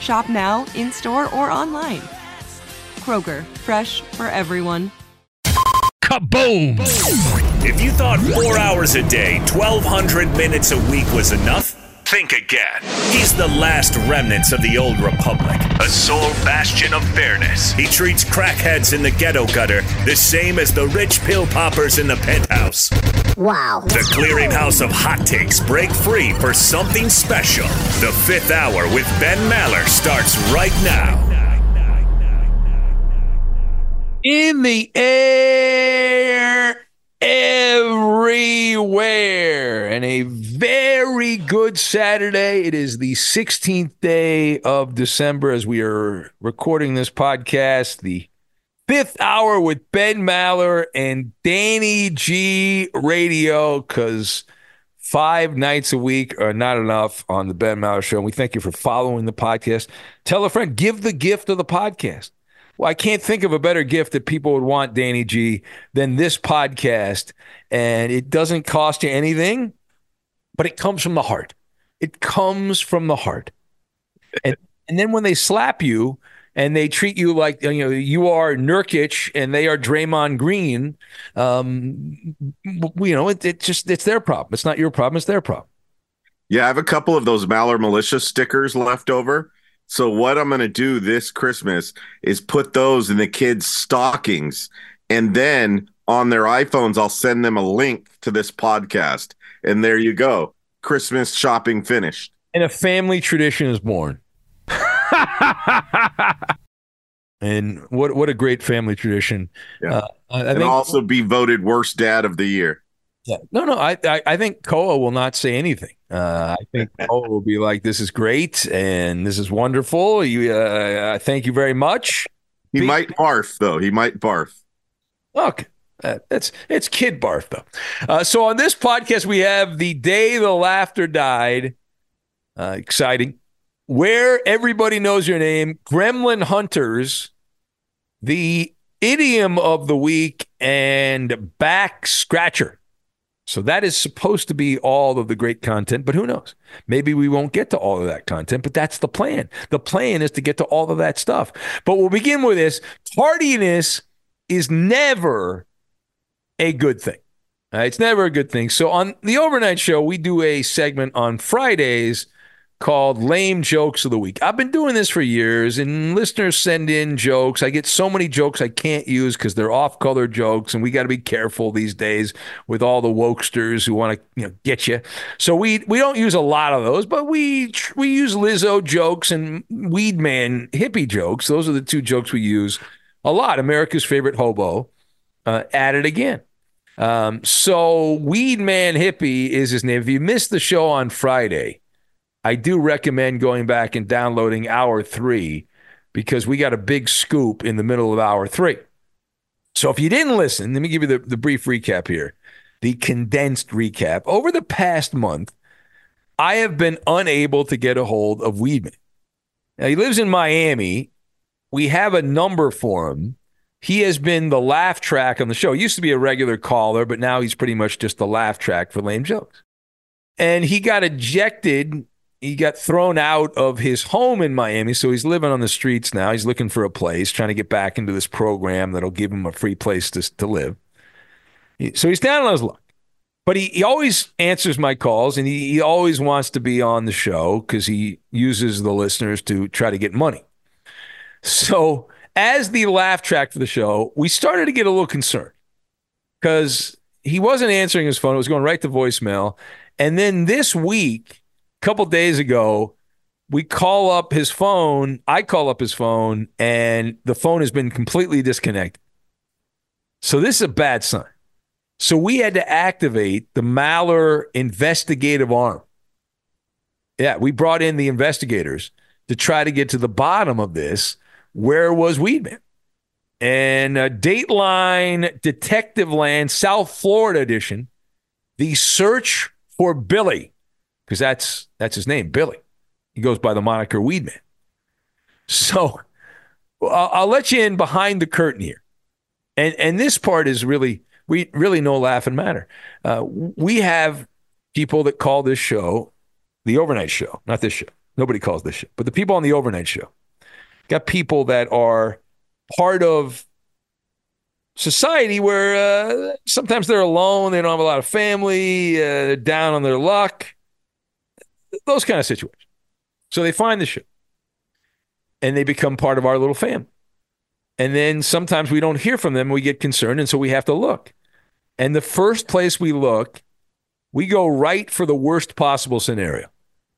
Shop now, in store, or online. Kroger, fresh for everyone. Kaboom! If you thought four hours a day, 1,200 minutes a week was enough, think again. He's the last remnants of the old republic, a sole bastion of fairness. He treats crackheads in the ghetto gutter the same as the rich pill poppers in the penthouse. Wow. The clearinghouse of hot takes break free for something special. The fifth hour with Ben Maller starts right now. In the air, everywhere, and a very good Saturday. It is the 16th day of December as we are recording this podcast. The fifth hour with Ben Maller and Danny G Radio because five nights a week are not enough on the Ben Maller Show. And we thank you for following the podcast. Tell a friend, give the gift of the podcast. Well, I can't think of a better gift that people would want, Danny G, than this podcast. And it doesn't cost you anything, but it comes from the heart. It comes from the heart. And, and then when they slap you, and they treat you like you know you are Nurkic and they are Draymond Green, um, you know it, it just it's their problem. It's not your problem. It's their problem. Yeah, I have a couple of those Maller Militia stickers left over. So what I'm going to do this Christmas is put those in the kids' stockings, and then on their iPhones, I'll send them a link to this podcast, and there you go, Christmas shopping finished. And a family tradition is born. and what what a great family tradition. Yeah. Uh, I, I and think also be voted worst dad of the year. Yeah. No, no. I, I, I think Koa will not say anything. Uh, I think Koa will be like, "This is great and this is wonderful. You, uh, thank you very much." He Be- might barf though. He might barf. Okay. Uh, it's it's kid barf though. Uh, so on this podcast we have the day the laughter died. Uh, exciting. Where everybody knows your name, Gremlin Hunters, the idiom of the week, and back scratcher. So that is supposed to be all of the great content, but who knows? Maybe we won't get to all of that content, but that's the plan. The plan is to get to all of that stuff. But we'll begin with this. Tardiness is never a good thing. Uh, it's never a good thing. So on the overnight show, we do a segment on Fridays called Lame Jokes of the Week. I've been doing this for years, and listeners send in jokes. I get so many jokes I can't use because they're off color jokes, and we got to be careful these days with all the wokesters who want to you know get you. So we we don't use a lot of those, but we we use Lizzo jokes and Weed Man hippie jokes. Those are the two jokes we use a lot. America's favorite hobo uh, at it again. Um, so Weed Man Hippie is his name. If you missed the show on Friday, I do recommend going back and downloading hour three because we got a big scoop in the middle of hour three. So if you didn't listen, let me give you the, the brief recap here, the condensed recap. Over the past month, I have been unable to get a hold of Weedman. Now, he lives in Miami. We have a number for him. He has been the laugh track on the show. He used to be a regular caller, but now he's pretty much just the laugh track for lame jokes. And he got ejected. He got thrown out of his home in Miami. So he's living on the streets now. He's looking for a place, trying to get back into this program that'll give him a free place to, to live. So he's down on his luck. But he, he always answers my calls and he, he always wants to be on the show because he uses the listeners to try to get money. So, as the laugh track for the show, we started to get a little concerned because he wasn't answering his phone. It was going right to voicemail. And then this week, couple days ago, we call up his phone. I call up his phone, and the phone has been completely disconnected. So, this is a bad sign. So we had to activate the Maller investigative arm. Yeah, we brought in the investigators to try to get to the bottom of this. Where was Weedman? And uh, Dateline Detective Land, South Florida edition, the search for Billy, because that's that's his name, Billy. He goes by the moniker Weedman. So I'll, I'll let you in behind the curtain here, and and this part is really we really no laughing matter. Uh, we have people that call this show the overnight show, not this show. Nobody calls this show, but the people on the overnight show got people that are part of society where uh, sometimes they're alone, they don't have a lot of family, uh, they're down on their luck, those kind of situations. So they find the ship and they become part of our little family. And then sometimes we don't hear from them, we get concerned, and so we have to look. And the first place we look, we go right for the worst possible scenario.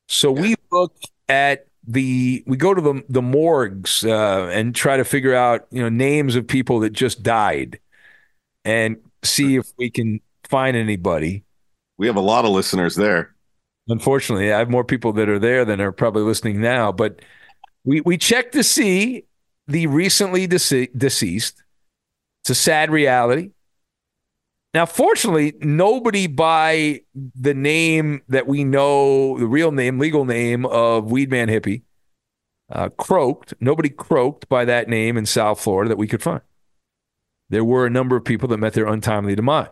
So we look at the we go to the the morgues uh, and try to figure out you know names of people that just died, and see if we can find anybody. We have a lot of listeners there. Unfortunately, I have more people that are there than are probably listening now. But we we check to see the recently dece- deceased. It's a sad reality. Now, fortunately, nobody by the name that we know, the real name, legal name of Weedman Hippie, uh, croaked. Nobody croaked by that name in South Florida that we could find. There were a number of people that met their untimely demise.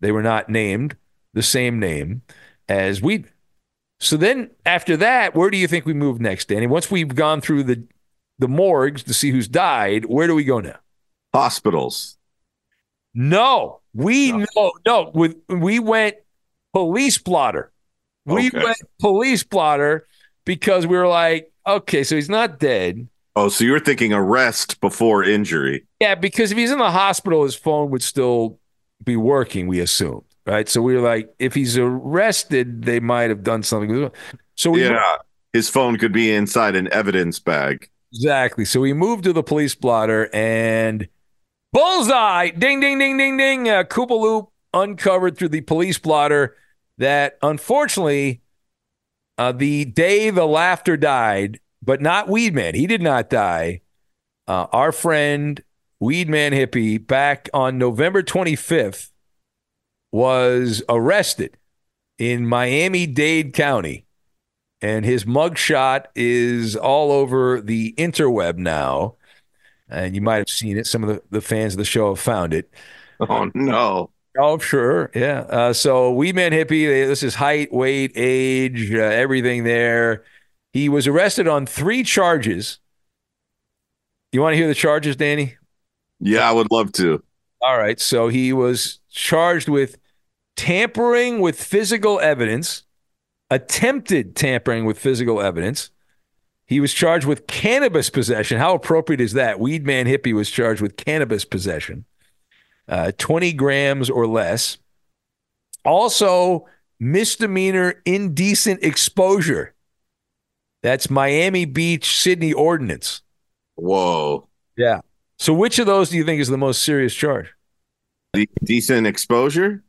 They were not named the same name as Weedman. So then, after that, where do you think we move next, Danny? Once we've gone through the the morgues to see who's died, where do we go now? Hospitals. No, we no. know no. We, we went police blotter. We okay. went police blotter because we were like, okay, so he's not dead. Oh, so you were thinking arrest before injury? Yeah, because if he's in the hospital, his phone would still be working. We assumed, right? So we were like, if he's arrested, they might have done something. So we yeah, moved- his phone could be inside an evidence bag. Exactly. So we moved to the police blotter and Bullseye! Ding, ding, ding, ding, ding. Uh, Koopa Loop uncovered through the police blotter that unfortunately, uh, the day the laughter died, but not Weedman. He did not die. Uh, our friend Weedman Hippie, back on November 25th, was arrested in Miami Dade County. And his mugshot is all over the interweb now and you might have seen it. Some of the, the fans of the show have found it. Oh no! Oh sure, yeah. Uh, so Weedman Hippie. This is height, weight, age, uh, everything there. He was arrested on three charges. You want to hear the charges, Danny? Yeah, I would love to. All right. So he was charged with tampering with physical evidence, attempted tampering with physical evidence, he was charged with cannabis possession. How appropriate is that? Weed Man Hippie was charged with cannabis possession, uh, 20 grams or less. Also, misdemeanor indecent exposure. That's Miami Beach, Sydney Ordinance. Whoa. Yeah. So, which of those do you think is the most serious charge? The decent exposure?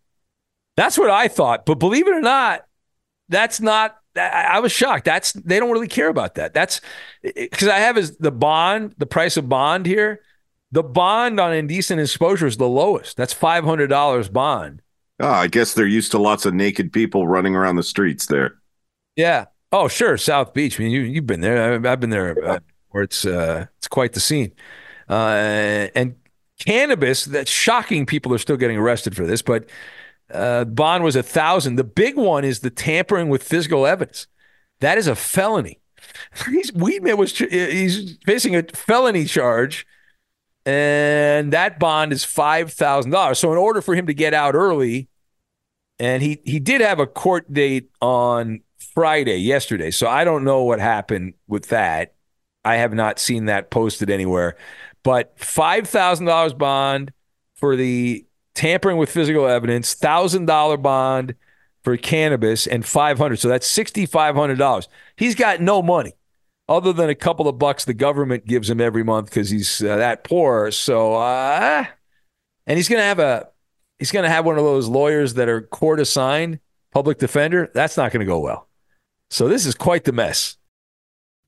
That's what I thought. But believe it or not, that's not I was shocked. That's they don't really care about that. That's because I have is the bond, the price of bond here. The bond on indecent exposure is the lowest. That's five hundred dollars bond. Oh, I guess they're used to lots of naked people running around the streets there. Yeah, Oh, sure, South Beach. I mean, you you've been there. I've, been there. Uh, where it's uh, it's quite the scene. Uh, and cannabis. That's shocking. People are still getting arrested for this, but uh, bond was a thousand. The big one is the tampering with physical evidence. That is a felony. he's Weedman was he's facing a felony charge, and that bond is five thousand dollars. So in order for him to get out early, and he he did have a court date on Friday yesterday. So I don't know what happened with that. I have not seen that posted anywhere. But five thousand dollars bond for the tampering with physical evidence, thousand dollar bond for cannabis, and five hundred. So that's sixty five hundred dollars. He's got no money other than a couple of bucks the government gives him every month because he's uh, that poor. So, uh, and he's gonna have a he's gonna have one of those lawyers that are court assigned, public defender. That's not gonna go well. So this is quite the mess.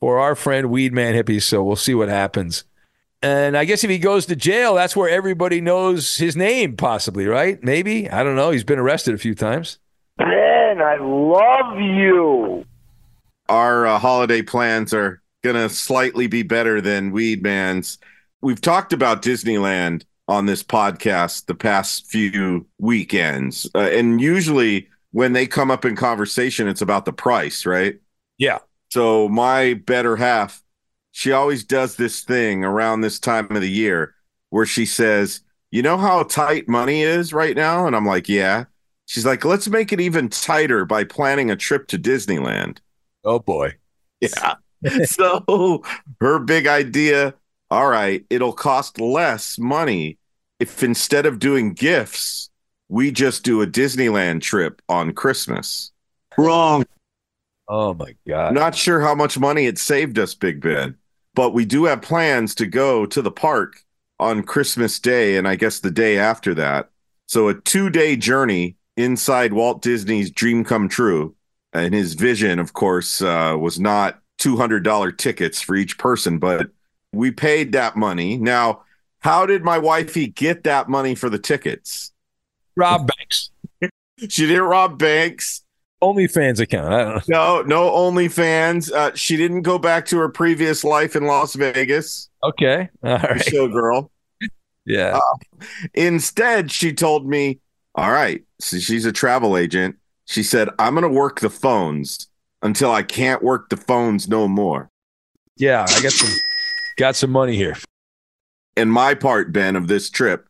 for our friend Weedman Hippie. So we'll see what happens. And I guess if he goes to jail, that's where everybody knows his name, possibly, right? Maybe. I don't know. He's been arrested a few times. Ben, I love you. Our uh, holiday plans are going to slightly be better than Weedman's. We've talked about Disneyland on this podcast the past few weekends. Uh, and usually when they come up in conversation, it's about the price, right? Yeah. So my better half, she always does this thing around this time of the year where she says, "You know how tight money is right now?" And I'm like, "Yeah." She's like, "Let's make it even tighter by planning a trip to Disneyland." Oh boy. Yeah. so her big idea, all right, it'll cost less money if instead of doing gifts, we just do a Disneyland trip on Christmas. Wrong. Oh my God. Not sure how much money it saved us, Big Ben, but we do have plans to go to the park on Christmas Day and I guess the day after that. So a two day journey inside Walt Disney's dream come true. And his vision, of course, uh, was not $200 tickets for each person, but we paid that money. Now, how did my wifey get that money for the tickets? Rob Banks. She didn't rob banks. OnlyFans account. I don't No, know. no OnlyFans. Uh, she didn't go back to her previous life in Las Vegas. Okay. All The showgirl. Yeah. Instead, she told me, "All right." So she's a travel agent. She said, "I'm going to work the phones until I can't work the phones no more." Yeah. I got some got some money here. And my part, Ben, of this trip,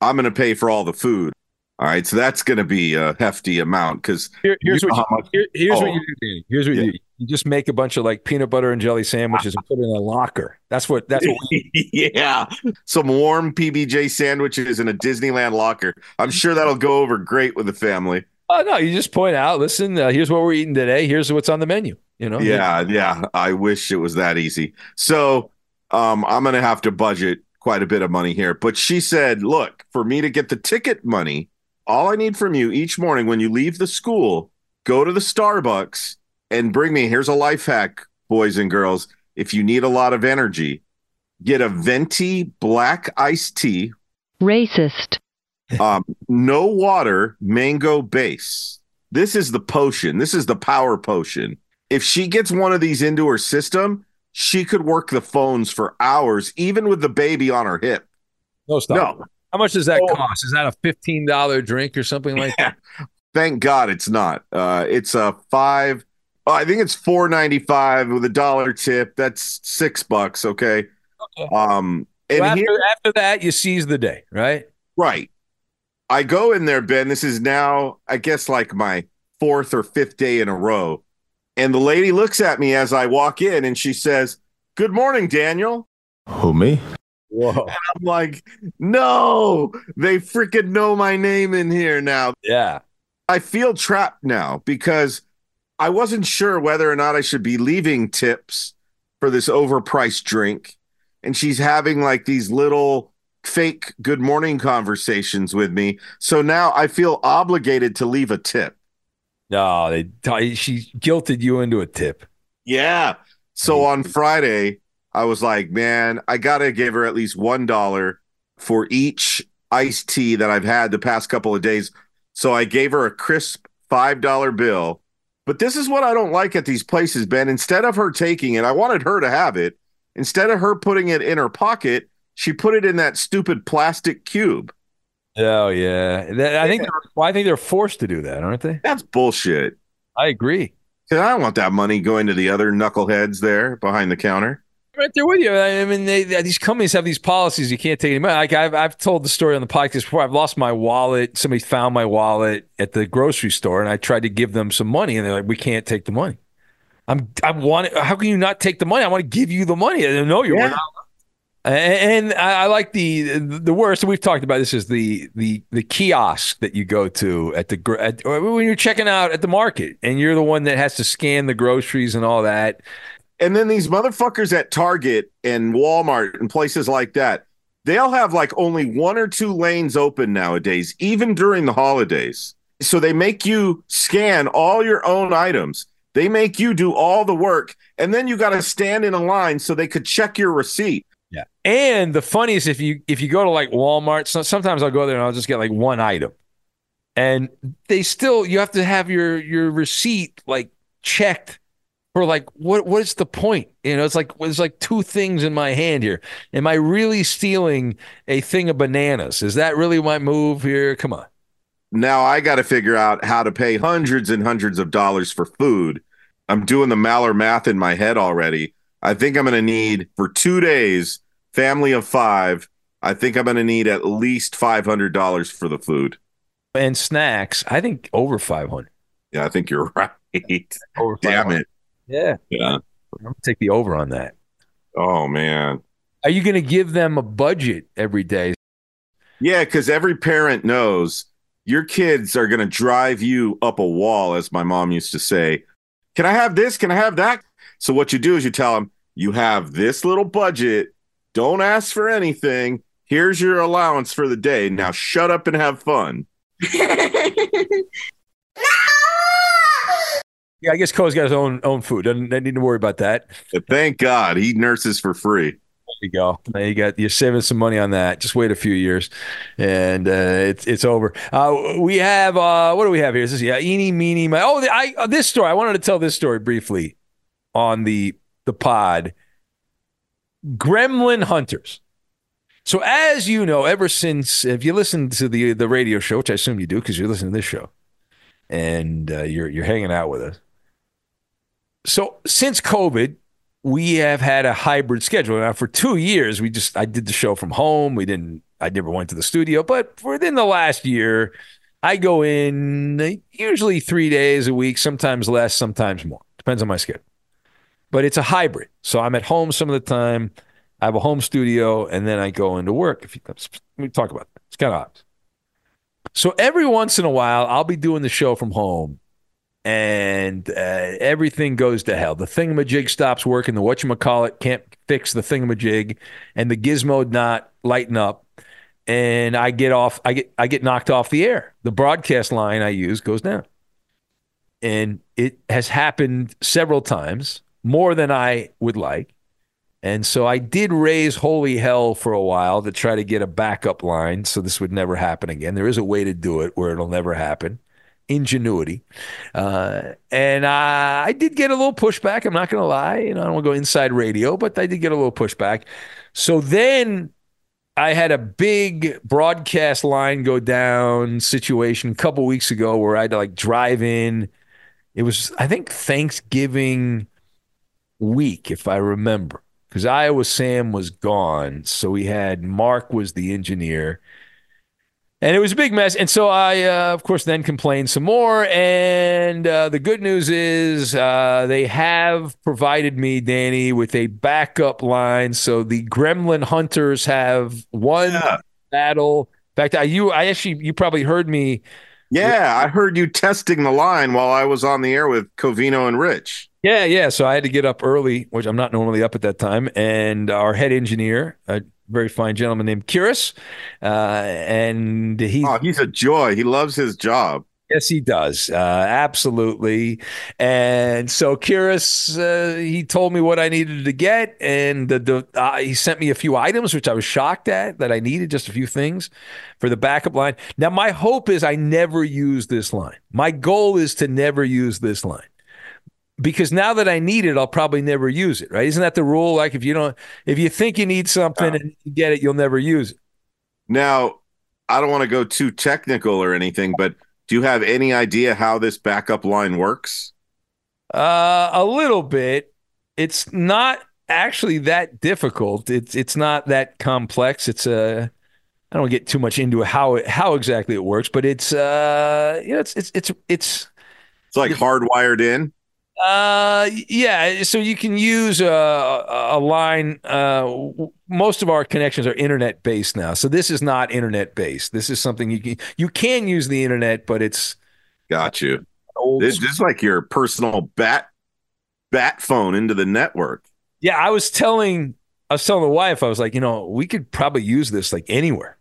I'm going to pay for all the food. All right, so that's going to be a hefty amount because Here, here's You know what you, much- here- here's what Oh. you do. Danny. Here's what Yeah. you do. You just make a bunch of like peanut butter and jelly sandwiches and put it in a locker. That's what. That's what. Yeah, some warm PBJ sandwiches in a Disneyland locker. I'm sure that'll go over great with the family. oh no, you just point out. Listen, uh, here's what we're eating today. Here's what's on the menu. You know. Yeah, yeah. I wish it was that easy. So um, I'm going to have to budget quite a bit of money here. But she said, look, for me to get the ticket money, all I need from you each morning when you leave the school, go to the Starbucks and bring me. Here's a life hack, boys and girls. If you need a lot of energy, get a venti black iced tea, Racist. um, no water, mango base. This is the potion. This is the power potion. If she gets one of these into her system, she could work the phones for hours, even with the baby on her hip. No stop. No, How much does that Oh. cost? Is that a fifteen dollar drink or something like that? thank God it's not. Uh, it's a five. Oh, I think it's four ninety five with a dollar tip. That's six bucks. Okay. Okay. Um, and So after, here, after that, you seize the day, right? Right. I go in there, Ben. This is now, I guess, like my fourth or fifth day in a row. And the lady looks at me as I walk in and she says, Good morning, Daniel. Who me? Whoa. I'm like, No, they freaking know my name in here now. Yeah. I feel trapped now because I wasn't sure whether or not I should be leaving tips for this overpriced drink. And she's having like these little fake good morning conversations with me. So now I feel obligated to leave a tip. No, they she guilted you into a tip. Yeah. So on Friday, I was like, man, I got to give her at least $1 for each iced tea that I've had the past couple of days. So I gave her a crisp $5 bill. But this is what I don't like at these places, Ben. Instead of her taking it, I wanted her to have it. Instead of her putting it in her pocket, she put it in that stupid plastic cube. Oh yeah, That- I think they're, well, I think they're forced to do that, aren't they? That's bullshit. I agree. I don't want that money going to the other knuckleheads there behind the counter. Right there with you. I mean, they, they- these companies have these policies. You can't take any money. Like I've, I've told the story on the podcast before. I've lost my wallet. Somebody found my wallet at the grocery store, and I tried to give them some money, and they're like, "We can't take the money." I'm, I want. it- How can you not take the money? I want to give you the money. I don't know you're Yeah. not. And, and I, I like the the worst. We've talked about this is the the the kiosk that you go to at the at, when you're checking out at the market, and you're the one that has to scan the groceries and all that. And then these motherfuckers at Target and Walmart and places like that, they'll have like only one or two lanes open nowadays, even during the holidays. So they make you scan all your own items. They make you do all the work, and then you got to stand in a line so they could check your receipt. Yeah. And the funniest if you if you go to like Walmart, so, sometimes I'll go there and I'll just get like one item. And they still you have to have your your receipt like checked for like what what is the point? You know, it's like there's like two things in my hand here. Am I really stealing a thing of bananas? Is that really my move here? Come on. Now I got to figure out how to pay hundreds and hundreds of dollars for food. I'm doing the Maller math in my head already. I think I'm going to need for two days, family of five. I think I'm going to need at least $500 for the food. And snacks, I think over 500. Yeah, I think you're right. Over Damn it. Yeah. Yeah. I'm gonna take the over on that. Oh, man. Are you going to give them a budget every day? Yeah, because every parent knows your kids are going to drive you up a wall, as my mom used to say. Can I have this? Can I have that? So, what you do is you tell them, you have this little budget. Don't ask for anything. Here's your allowance for the day. Now, shut up and have fun. Yeah, I guess Cole's got his own own food. Doesn't, doesn't need to worry about that. But thank God he nurses for free. There you go. Now you got you're saving some money on that. Just wait a few years, and uh, it's it's over. Uh, we have uh, what do we have here? This is yeah, eeny meeny. My, oh, the, I uh, this story. I wanted to tell this story briefly on the the pod. Gremlin hunters. So as you know, ever since if you listen to the the radio show, which I assume you do because you're listening to this show, and uh, you're you're hanging out with us. So since COVID, we have had a hybrid schedule. Now for two years, we just I did the show from home. We didn't. I never went to the studio. But within the last year, I go in usually three days a week, sometimes less, sometimes more. Depends on my schedule. But it's a hybrid. So I'm at home some of the time. I have a home studio, and then I go into work. If you, me talk about that. It's kind of odd. So every once in a while, I'll be doing the show from home, and uh, everything goes to hell. The thingamajig stops working. The whatchamacallit can't fix the thingamajig, and the gizmo not lighten up and I get off I get I get knocked off the air. The broadcast line I use goes down. And it has happened several times, more than I would like. And so I did raise holy hell for a while to try to get a backup line so this would never happen again. There is a way to do it where it'll never happen. Ingenuity. Uh, and I, I did get a little pushback. I'm not going to lie. You know, I don't want to go inside radio, but I did get a little pushback. So then I had a big broadcast line go down situation a couple weeks ago where I had to like drive in. It was, I think, Thanksgiving week, if I remember, because Iowa Sam was gone. So we had Mark was the engineer and it was a big mess. And so I, uh, of course, then complained some more. And uh, the good news is uh, they have provided me, Danny, with a backup line. So the Gremlin Hunters have won yeah. battle. In fact, I you I actually you probably heard me. Yeah, with, I heard you testing the line while I was on the air with Covino and Rich. Yeah, yeah. So I had to get up early, which I'm not normally up at that time. And our head engineer, uh, very fine gentleman named Curious. Uh, and he, oh, he's a joy. He loves his job. Yes, he does. Uh, absolutely. And so Curious, uh, he told me what I needed to get, and the, the uh, he sent me a few items, which I was shocked at that I needed, just a few things for the backup line. Now, my hope is I never use this line. My goal is to never use this line because now that I need it, I'll probably never use it. Right? Isn't that the rule? Like if you don't, if you think you need something and you get it, you'll never use it. Now, I don't want to go too technical or anything, but do you have any idea how this backup line works? Uh, a little bit. It's not actually that difficult. It's it's not that complex. It's a I don't get too much into how it, how exactly it works, but it's uh you know it's it's it's it's it's like hardwired in. Uh, yeah. So you can use a, a line. Uh, most of our connections are internet based now. So this is not internet based. This is something you can you can use the internet, but it's got you. This is like your personal bat bat phone into the network. Yeah, I was telling I was telling the wife, I was like, you know, we could probably use this like anywhere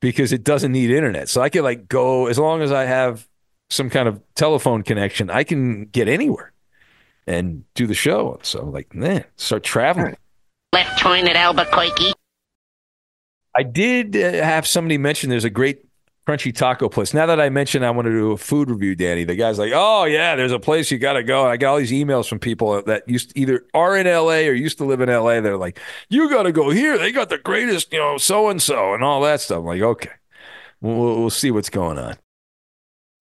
because it doesn't need internet. So I could like go as long as I have some kind of telephone connection, I can get anywhere and do the show. So like, man, start traveling. Left turn at Albuquerque. I did uh, have somebody mention there's a great crunchy taco place. Now that I mentioned I want to do a food review, Danny, the guy's like, "Oh yeah, there's a place you got to go." And I got all these emails from people that used to either are in LA or used to live in LA. They're like, "You got to go here. They got the greatest, you know, so and so and all that stuff." I'm like, "Okay, we'll, we'll see what's going on."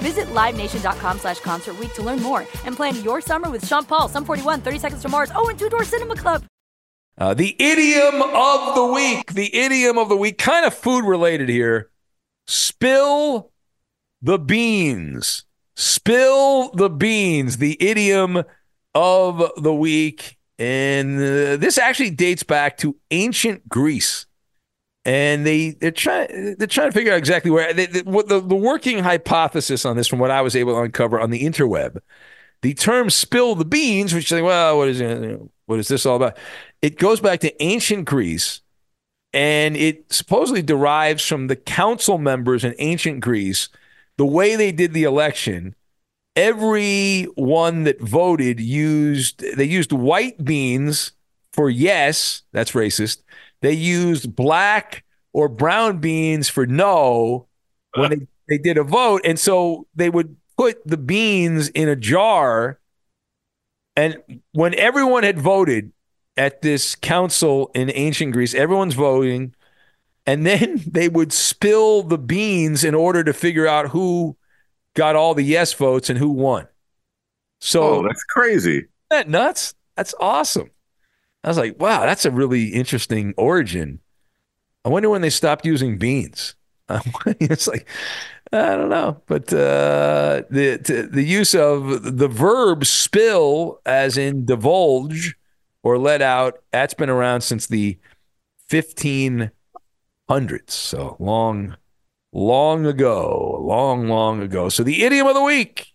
Visit LiveNation.com slash Concert to learn more and plan your summer with Sean Paul, Sum 41, 30 Seconds to Mars, oh, and Two Door Cinema Club. Uh, the idiom of the week. The idiom of the week, kind of food related here. Spill the beans. Spill the beans. The idiom of the week. And uh, this actually dates back to ancient Greece. And they they're trying they're trying to figure out exactly where they, they, what the, the working hypothesis on this, from what I was able to uncover on the interweb, the term "spill the beans," which is like, well, what is? What is this all about? It goes back to ancient Greece, and it supposedly derives from the council members in ancient Greece. The way they did the election, every one that voted used they used white beans for yes, that's racist. They used black or brown beans for no when they, they did a vote. And so they would put the beans in a jar. And when everyone had voted at this council in ancient Greece, everyone's voting. And then they would spill the beans in order to figure out who got all the yes votes and who won. So oh, that's crazy. Isn't that nuts? That's awesome. I was like, wow, that's a really interesting origin. I wonder when they stopped using beans. it's like I don't know, but uh, the the use of the verb "spill" as in divulge or let out that's been around since the 1500s. So long, long ago, long, long ago. So the idiom of the week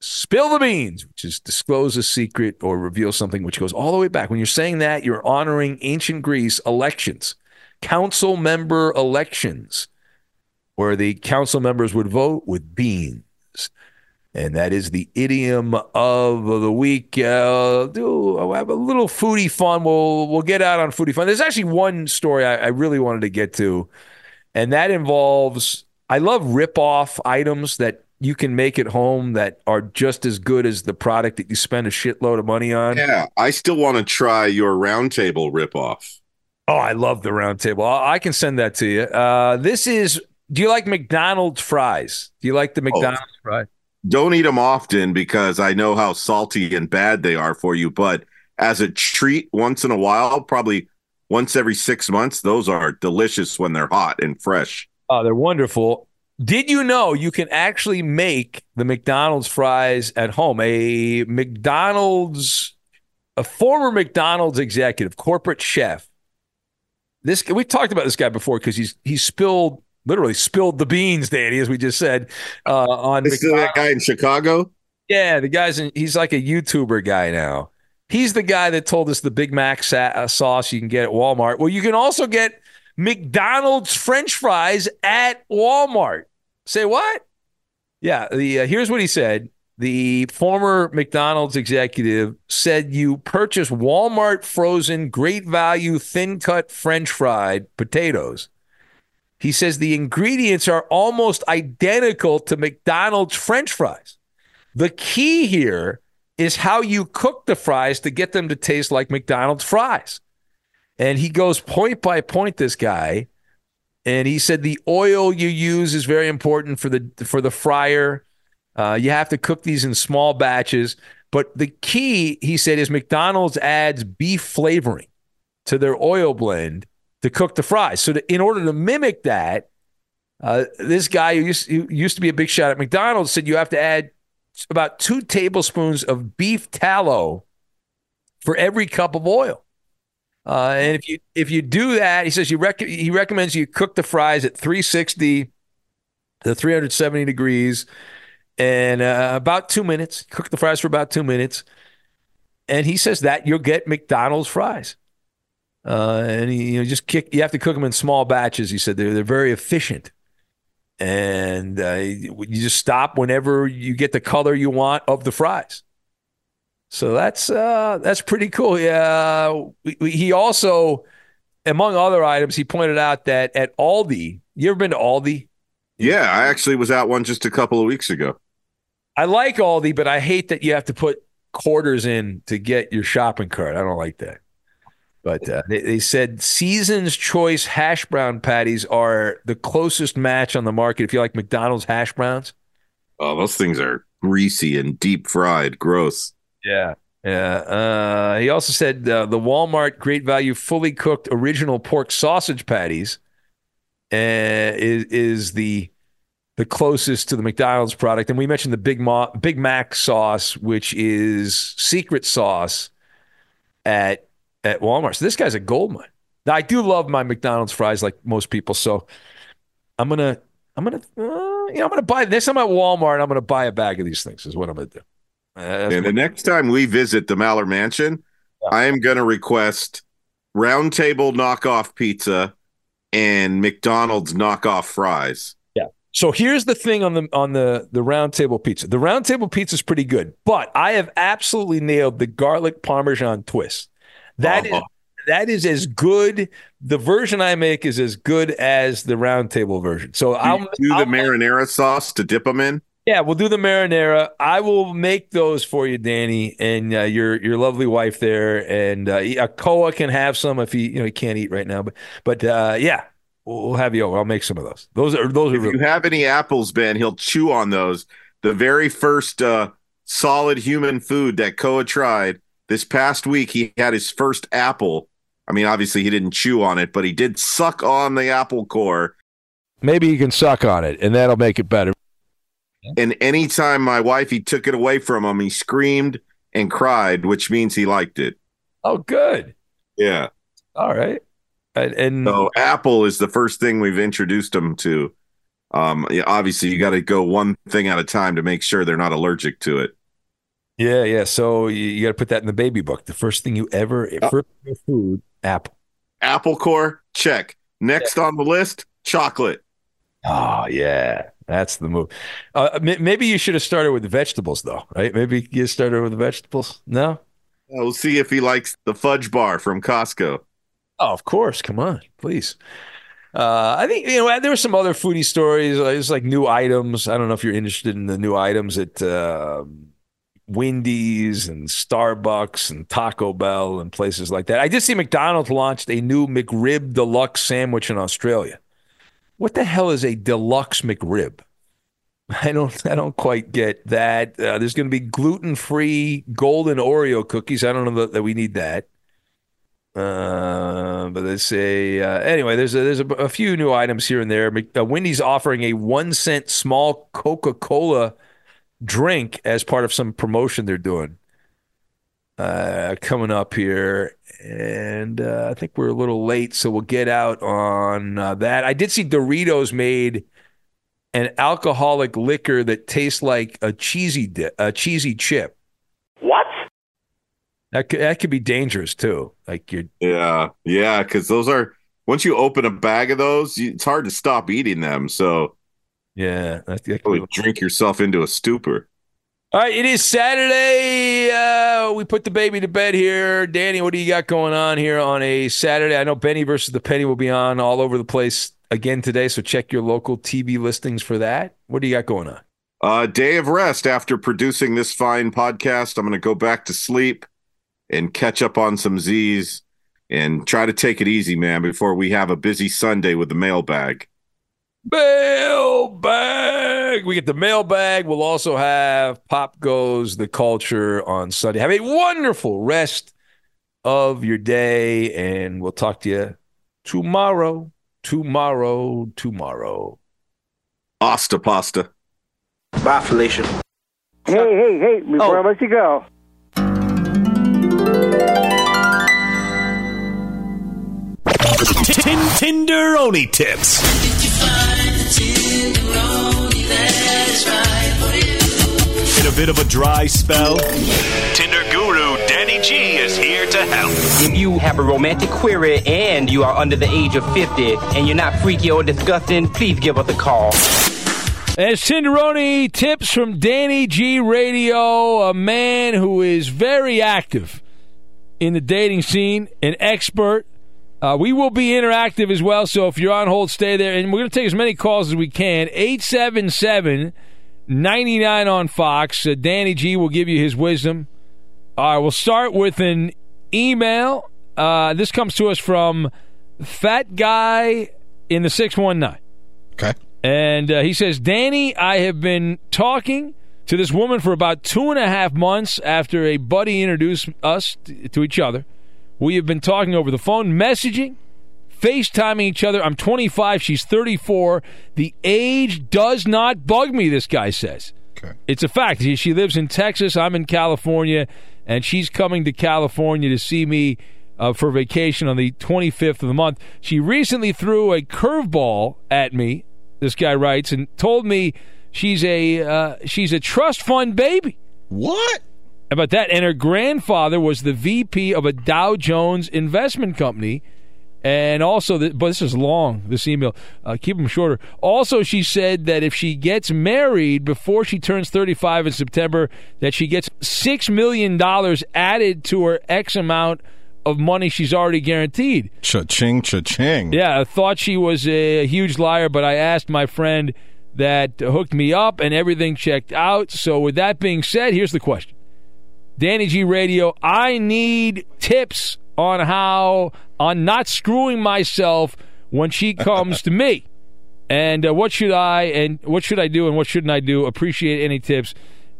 spill the beans, which is disclose a secret or reveal something which goes all the way back. When you're saying that, you're honoring ancient Greece elections, council member elections, where the council members would vote with beans. And that is the idiom of the week. Uh, do have a little foodie fun. We'll we'll get out on foodie fun. There's actually one story I, I really wanted to get to, and that involves. I love rip off items that you can make at home that are just as good as the product that you spend a shitload of money on. Yeah, I still want to try your roundtable ripoff. Oh, I love the roundtable. I can send that to you. Uh, this is. Do you like McDonald's fries? Do you like the McDonald's oh, fries? Don't eat them often because I know how salty and bad they are for you. But as a treat, once in a while, probably once every six months, those are delicious when they're hot and fresh. Oh, they're wonderful. Did you know you can actually make the McDonald's fries at home? A McDonald's, a former McDonald's executive, corporate chef. This we talked about this guy before because he's he spilled literally spilled the beans, Danny, as we just said. Uh, on this that guy in Chicago. Yeah, the guy's in, he's like a YouTuber guy now. He's the guy that told us the Big Mac sa- uh, sauce you can get at Walmart. Well, you can also get McDonald's French fries at Walmart. Say what? Yeah, the uh, here's what he said. The former McDonald's executive said you purchase Walmart frozen great value thin cut French fried potatoes. He says the ingredients are almost identical to McDonald's French fries. The key here is how you cook the fries to get them to taste like McDonald's fries. And he goes point by point, this guy. And he said the oil you use is very important for the for the fryer. Uh, you have to cook these in small batches. But the key, he said, is McDonald's adds beef flavoring to their oil blend to cook the fries. So to, in order to mimic that, uh, this guy who used, who used to be a big shot at McDonald's said you have to add about two tablespoons of beef tallow for every cup of oil. Uh, and if you if you do that, he says you rec- he recommends you cook the fries at 360 to 370 degrees and uh, about two minutes. Cook the fries for about two minutes, and he says that you'll get McDonald's fries. Uh, and he, you know, just kick. You have to cook them in small batches. He said they're they're very efficient, and uh, you just stop whenever you get the color you want of the fries. So that's uh, that's pretty cool. Yeah, he also, among other items, he pointed out that at Aldi. You ever been to Aldi? Yeah, I actually was at one just a couple of weeks ago. I like Aldi, but I hate that you have to put quarters in to get your shopping cart. I don't like that. But uh, they, they, said Season's Choice hash brown patties are the closest match on the market. If you like McDonald's hash browns, oh, those things are greasy and deep fried. Gross. Yeah. Yeah. Uh, he also said uh, the Walmart Great Value fully cooked original pork sausage patties uh, is is the the closest to the McDonald's product, and we mentioned the Big Ma- Big Mac sauce, which is secret sauce at at Walmart. So this guy's a gold mine. Now I do love my McDonald's fries, like most people. So I'm gonna I'm gonna uh, you know I'm gonna buy next time at Walmart. I'm gonna buy a bag of these things. Is what I'm gonna do. Uh, And the next time we visit the Maller Mansion, I am going to request round table knockoff pizza and McDonald's knockoff fries. Yeah. So here's the thing on the on the the round table pizza. The round table pizza is pretty good, but I have absolutely nailed the garlic parmesan twist. That is Uh-huh. that is as good. The version I make is as good as the round table version. So Do I'll do the I'll- marinara sauce to dip them in. Yeah, we'll do the marinara. I will make those for you, Danny, and uh, your your lovely wife there. And uh, uh, Koa can have some if he you know he can't eat right now, but but uh, yeah, we'll, we'll have you over. I'll make some of those. Those are those are If really you have any apples, Ben, he'll chew on those. The very first uh, solid human food that Koa tried this past week, he had his first apple. I mean, obviously he didn't chew on it, but he did suck on the apple core. maybe he can suck on it, and that'll make it better. And anytime my wife he took it away from him, he screamed and cried, which means he liked it. Oh, good. Yeah. All right. And, and So apple is the first thing we've introduced him to. Um, obviously you got to go one thing at a time to make sure they're not allergic to it. yeah, yeah. So you, you got to put that in the baby book. The first thing you ever first food apple. Apple core, check. Next on the list, chocolate. Oh yeah, that's the move. Uh, maybe you should have started with the vegetables, though, right? Maybe you started with the vegetables. No. We'll see if he likes the fudge bar from Costco. Oh, of course. Come on, please. Uh, I think you know there were some other foodie stories. Uh, It's like new items. I don't know if you're interested in the new items at uh, Wendy's and Starbucks and Taco Bell and places like that. I did see McDonald's launched a new McRib deluxe sandwich in Australia. What the hell is a deluxe McRib? I don't I don't quite get that. Uh, there's going to be gluten free golden Oreo cookies. I don't know that, that we need that. Uh, but they say uh, anyway. There's a, there's a, a few new items here and there. Uh, Wendy's offering a one cent small Coca Cola drink as part of some promotion they're doing. Uh, coming up here, and uh, I think we're a little late, so we'll get out on uh, that. I did see Doritos made an alcoholic liquor that tastes like a cheesy di- a cheesy chip. What? That could, that could be dangerous too. Like you're Yeah, yeah, because those are once you open a bag of those, you, it's hard to stop eating them. So yeah, that, that drink yourself into a stupor. All right, it is Saturday. We put the baby to bed here. Danny, what do you got going on here on a Saturday? I know Benny versus the Penny will be on all over the place again today, so check your local TV listings for that. What do you got going on? Uh, day of rest after producing this fine podcast. I'm going to go back to sleep and catch up on some Z's and try to take it easy, man, before we have a busy Sunday with the mailbag. Mailbag. We get the mailbag. We'll also have Pop Goes the Culture on Sunday. Have a wonderful rest of your day, and we'll talk to you tomorrow. Tomorrow. Tomorrow. Asta pasta. Bye, Felicia. Hey, hey, hey, before I let you go. Tin Tinderoni tips. In a bit of a dry spell, Tinder guru Danny G is here to help. If you have a romantic query and you are under the age of 50 and you're not freaky or disgusting, please give us a call. As Tinderoni tips from Danny G Radio, a man who is very active in the dating scene, an expert. Uh, we will be interactive as well, so if you're on hold, stay there. And we're going to take as many calls as we can. 877 99 on Fox. Uh, Danny G will give you his wisdom. All right, we'll start with an email. Uh, this comes to us from Fat Guy in the 619. Okay. And uh, he says, Danny, I have been talking to this woman for about two and a half months after a buddy introduced us to each other. We have been talking over the phone, messaging, FaceTiming each other. I'm 25, she's 34. The age does not bug me, this guy says. Okay. It's a fact. She, lives in Texas, I'm in California, and she's coming to California to see me uh, for vacation on the 25th of the month. She recently threw a curveball at me, this guy writes, and told me she's a uh, she's a trust fund baby. What? About that? And her grandfather was the VP of a Dow Jones investment company. And also, the, but this is long, this email. Uh, keep them shorter. Also, she said that if she gets married before she turns 35 in September, that she gets $6 million added to her X amount of money she's already guaranteed. Cha-ching, cha-ching. Yeah, I thought she was a, huge liar, but I asked my friend that hooked me up and everything checked out. So, with that being said, here's the question Danny G Radio, I need tips on how, on not screwing myself when she comes to me. And uh, what should I and what should I do and what shouldn't I do? Appreciate any tips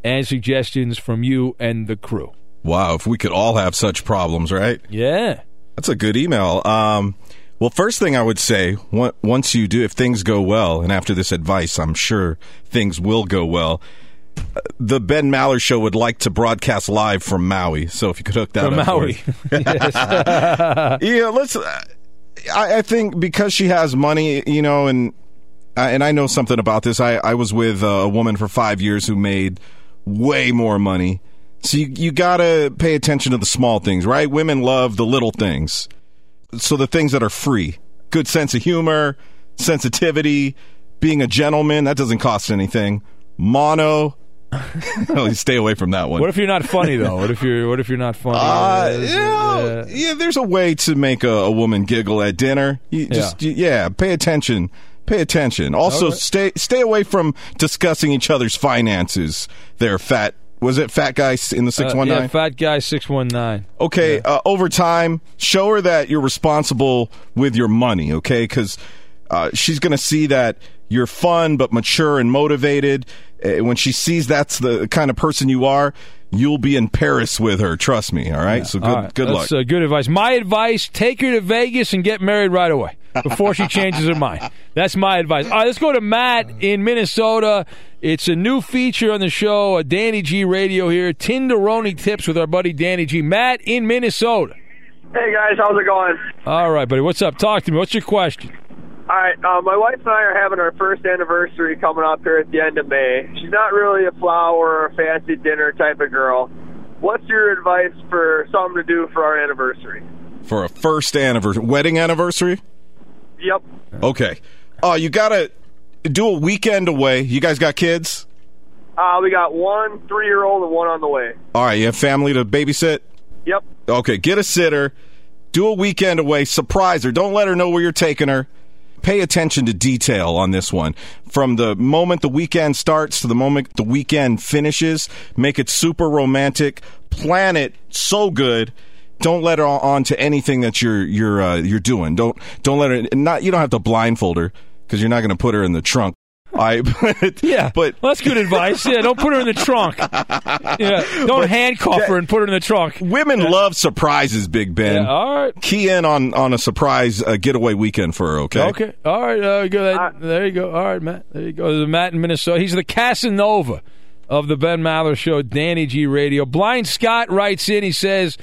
and suggestions from you and the crew. Wow, if we could all have such problems, right? Yeah. That's a good email. Um, well, first thing I would say, once you do, if things go well, and after this advice, I'm sure things will go well. Uh, The Ben Maller Show would like to broadcast live from Maui, so if you could hook that From up. Maui. yeah, let's. uh, I, I think because she has money, you know, and I- and I know something about this. I I was with uh, a woman for five years who made way more money. So you you gotta pay attention to the small things, right? Women love the little things. So the things that are free, good sense of humor, sensitivity, being a gentleman that doesn't cost anything. Mono. Stay away from that one. What if you're not funny though? What if you're what if you're not funny? Uh, yeah, uh, yeah, there's a way to make a, a woman giggle at dinner. You just yeah. yeah, pay attention. Pay attention. Also, right. stay stay away from discussing each other's finances. There, fat. Was it fat guy in the six one nine? uh, yeah, fat guy six one nine. Okay, uh, over time, show her that you're responsible with your money, okay? Because uh, she's going to see that you're fun but mature and motivated. Uh, when she sees that's the kind of person you are, you'll be in Paris with her. Trust me, all right? So good, All right, good luck. That's uh, good advice. My advice: take her to Vegas and get married right away before she changes her mind. That's my advice. All right, let's go to Matt in Minnesota. It's a new feature on the show, a Danny G Radio here. Tinderoni tips with our buddy Danny G. Matt in Minnesota. Hey guys, how's it going? All right, buddy. What's up? Talk to me. What's your question? All right, uh, my wife and I are having our first anniversary coming up here at the end of May. She's not really a flower or fancy dinner type of girl. What's your advice for something to do for our anniversary? For a first anniversary, wedding anniversary? Yep. Okay. Oh, you got to do a weekend away. You guys got kids? Uh, we got one three-year-old and one on the way. All right, you have family to babysit? Yep. Okay, get a sitter, do a weekend away, surprise her. Don't let her know where you're taking her. Pay attention to detail on this one. From the moment the weekend starts to the moment the weekend finishes, make it super romantic. Plan it so good. Don't let her on to anything that you're you're uh, you're doing. Don't don't let her. Not you don't have to blindfold her because you're not going to put her in the trunk. I but, yeah, but well, that's good advice. Yeah, don't put her in the trunk. Yeah, don't But handcuff her and put her in the trunk. Women love surprises, Big Ben. Yeah, all right. Key in on on a surprise uh, getaway weekend for her. Okay. Okay. All right. Uh, go that, there you go. All right, Matt. There you go. There's Matt in Minnesota. He's the Casanova of the Ben Maller Show, Danny G Radio. Blind Scott writes in. He says,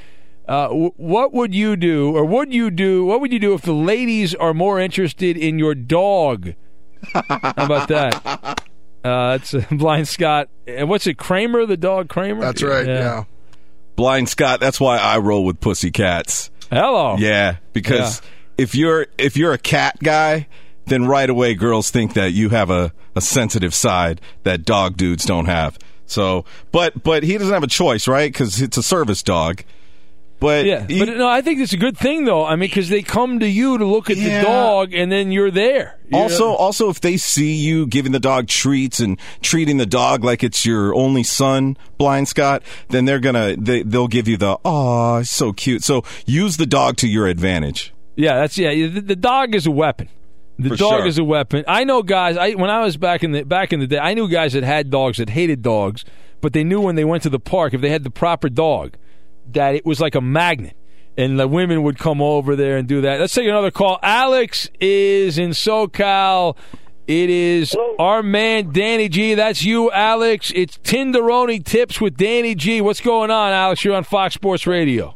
uh, w- "What would you do, or would you do? What would you do if the ladies are more interested in your dog? How about that?" Uh, that's uh, Blind Scott. And what's it, Kramer, the dog Kramer? That's right, yeah. Blind Scott. That's why I roll with pussy cats. Hello. Yeah, because if you're if you're a cat guy, then right away girls think that you have a, a sensitive side that dog dudes don't have. So, but but he doesn't have a choice, right? Because it's a service dog. But yeah, but no, I think it's a good thing though. I mean, because they come to you to look at Yeah. the dog, and then you're there. You Also, know? also, if they see you giving the dog treats and treating the dog like it's your only son, Blind Scott, then they're gonna they, they'll give you the oh, so cute. So use the dog to your advantage. yeah, that's yeah. The, the dog is a weapon. The For dog sure. is a weapon. I know guys. I when I was back in the back in the day, I knew guys that had dogs that hated dogs, but they knew when they went to the park if they had the proper dog, that it was like a magnet, and the women would come over there and do that. Let's take another call. Alex is in SoCal. It is our man Danny G. That's you, Alex. It's Tinderoni Tips with Danny G. What's going on, Alex? You're on Fox Sports Radio.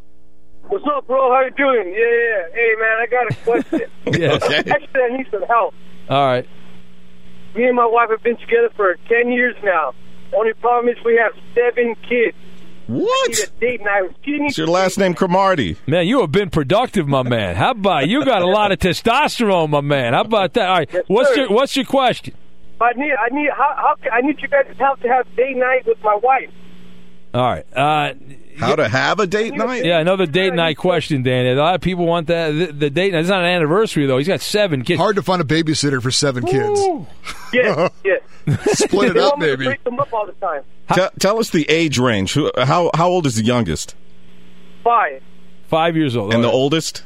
What's up, bro? How you doing? Yeah, yeah. Hey, man, I got a question. Yes. Okay. Actually, I need some help. All right. Me and my wife have been together for 10 years now. Only problem is we have seven kids. What? I date night. She needs What's your last name, Cromartie? Man, you have been productive, my man. How about you got a lot of testosterone, my man? How about that? All right. what's sir. your What's your question? I need, I need, how, how, I need you guys' help to have day night with my wife. All right. Uh, How to have a date night? yeah, another date night question, Danny. A lot of people want that. The, the date night. It's not an anniversary though. He's got seven kids. Hard to find a babysitter for seven kids. Yeah, yes. Split it They up, want me to maybe. break them up all the time. Tell, tell us the age range. Who, how how old is the youngest Five, Five years old. and the oldest?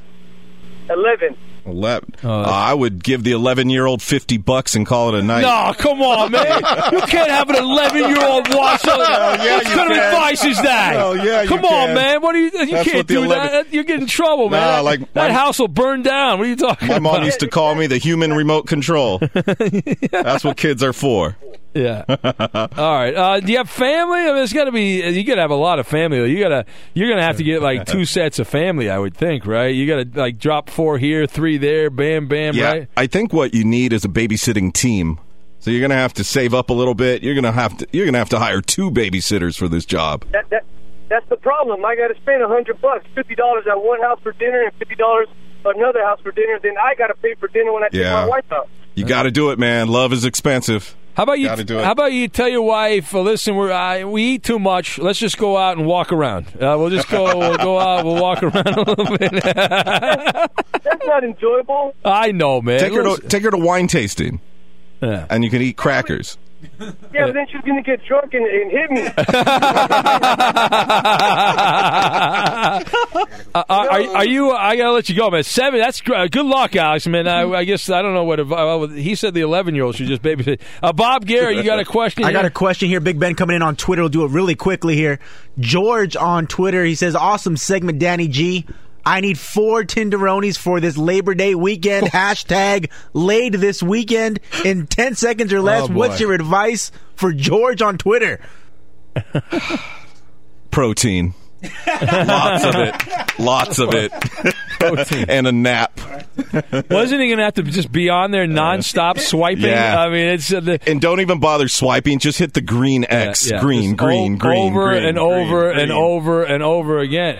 eleven. Eleven. Uh, I would give the eleven-year-old fifty bucks and call it a night. No, come on, man. You can't have an 11 year old watch. on- yeah, what kind of advice is that? Hell, yeah, you come on, can. man. What are you? You That's can't do 11 that. You get in trouble, man. Nah, like that my- house will burn down. What are you talking about? My about? mom used to call me the human remote control. That's what kids are for. Yeah. All right. Uh, do you have family? I mean, it's got to be. You got to have a lot of family. You gotta. You're gonna have to get like two sets of family. I would think, right? You got to like drop four here, three there, bam, bam, yeah, right? I think what you need is a babysitting team. So you're gonna have to save up a little bit. You're gonna have to you're gonna have to hire two babysitters for this job. That, that, that's the problem. I got to spend a hundred bucks, fifty dollars at one house for dinner, and fifty dollars at another house for dinner. Then I got to pay for dinner when I take Yeah. my wife out. You got to do it, man. Love is expensive. How about you? Gotta do it. How about you tell your wife, listen, we're uh, we eat too much. Let's just go out and walk around. Uh, we'll just go. We'll go out. We'll walk around a little bit. That's not enjoyable. I know, man. Take her to take her to wine tasting, Yeah. and you can eat crackers. Yeah, but then she's gonna get drunk and, and hit me. Uh, are, are you? I gotta let you go, man. Seven. That's gr- good luck, Alex. Man, I, I guess I don't know what. Uh, he said the eleven-year-old should just babysit. Uh, Bob Garrett, you got a question? I got here? a question here. Big Ben coming in on Twitter. We'll do it really quickly here. George on Twitter. He says, "Awesome segment, Danny G. I need four Tinderonis for this Labor Day weekend. Hashtag laid this weekend in ten seconds or less. Oh. What's your advice for George on Twitter? Protein. Lots of it. Lots of it. and a nap. Wasn't he gonna have to just be on there nonstop swiping? Yeah. I mean, it's uh, the, And don't even bother swiping. Just hit the green X. yeah, green, just green, o- green, over green, and green, over and green. over and over again.